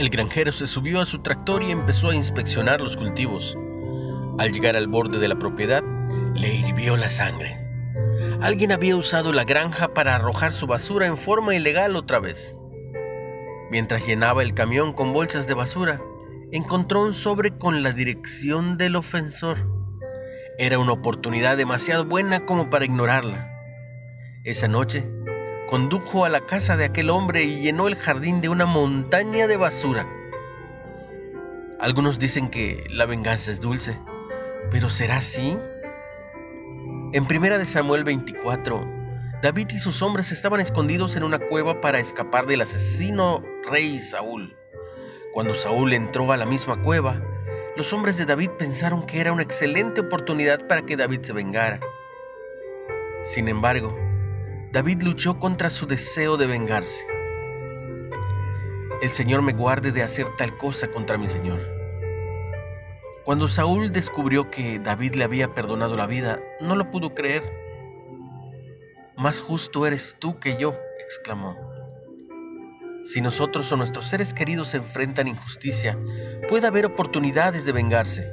El granjero se subió a su tractor y empezó a inspeccionar los cultivos. Al llegar al borde de la propiedad, le hirvió la sangre. Alguien había usado la granja para arrojar su basura en forma ilegal otra vez. Mientras llenaba el camión con bolsas de basura, encontró un sobre con la dirección del ofensor. Era una oportunidad demasiado buena como para ignorarla. Esa noche, condujo a la casa de aquel hombre y llenó el jardín de una montaña de basura. Algunos dicen que la venganza es dulce, pero ¿será así? En primera de Samuel 24, David y sus hombres estaban escondidos en una cueva para escapar del asesino rey Saúl. Cuando Saúl entró a la misma cueva, los hombres de David pensaron que era una excelente oportunidad para que David se vengara. Sin embargo, David luchó contra su deseo de vengarse. El Señor me guarde de hacer tal cosa contra mi Señor. Cuando Saúl descubrió que David le había perdonado la vida, no lo pudo creer. Más justo eres tú que yo, exclamó. Si nosotros o nuestros seres queridos se enfrentan injusticia, puede haber oportunidades de vengarse.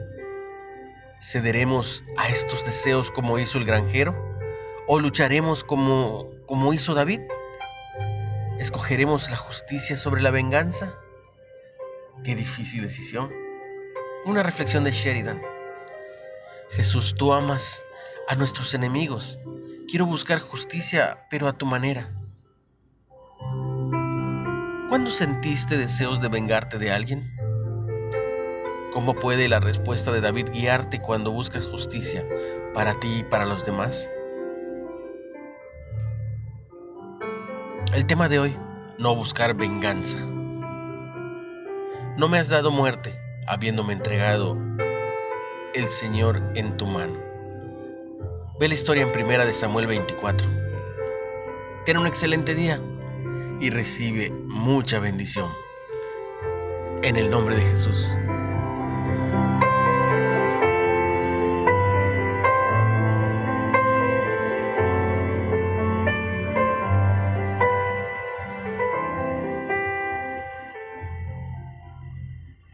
¿Cederemos a estos deseos como hizo el granjero? ¿O lucharemos como, como hizo David? ¿Escogeremos la justicia sobre la venganza? Qué difícil decisión. Una reflexión de Sheridan. Jesús, tú amas a nuestros enemigos. Quiero buscar justicia, pero a tu manera. ¿Cuándo sentiste deseos de vengarte de alguien? ¿Cómo puede la respuesta de David guiarte cuando buscas justicia para ti y para los demás? El tema de hoy, no buscar venganza. No me has dado muerte, habiéndome entregado el Señor en tu mano. Ve la historia en primera de Samuel 24. Ten un excelente día y recibe mucha bendición. En el nombre de Jesús.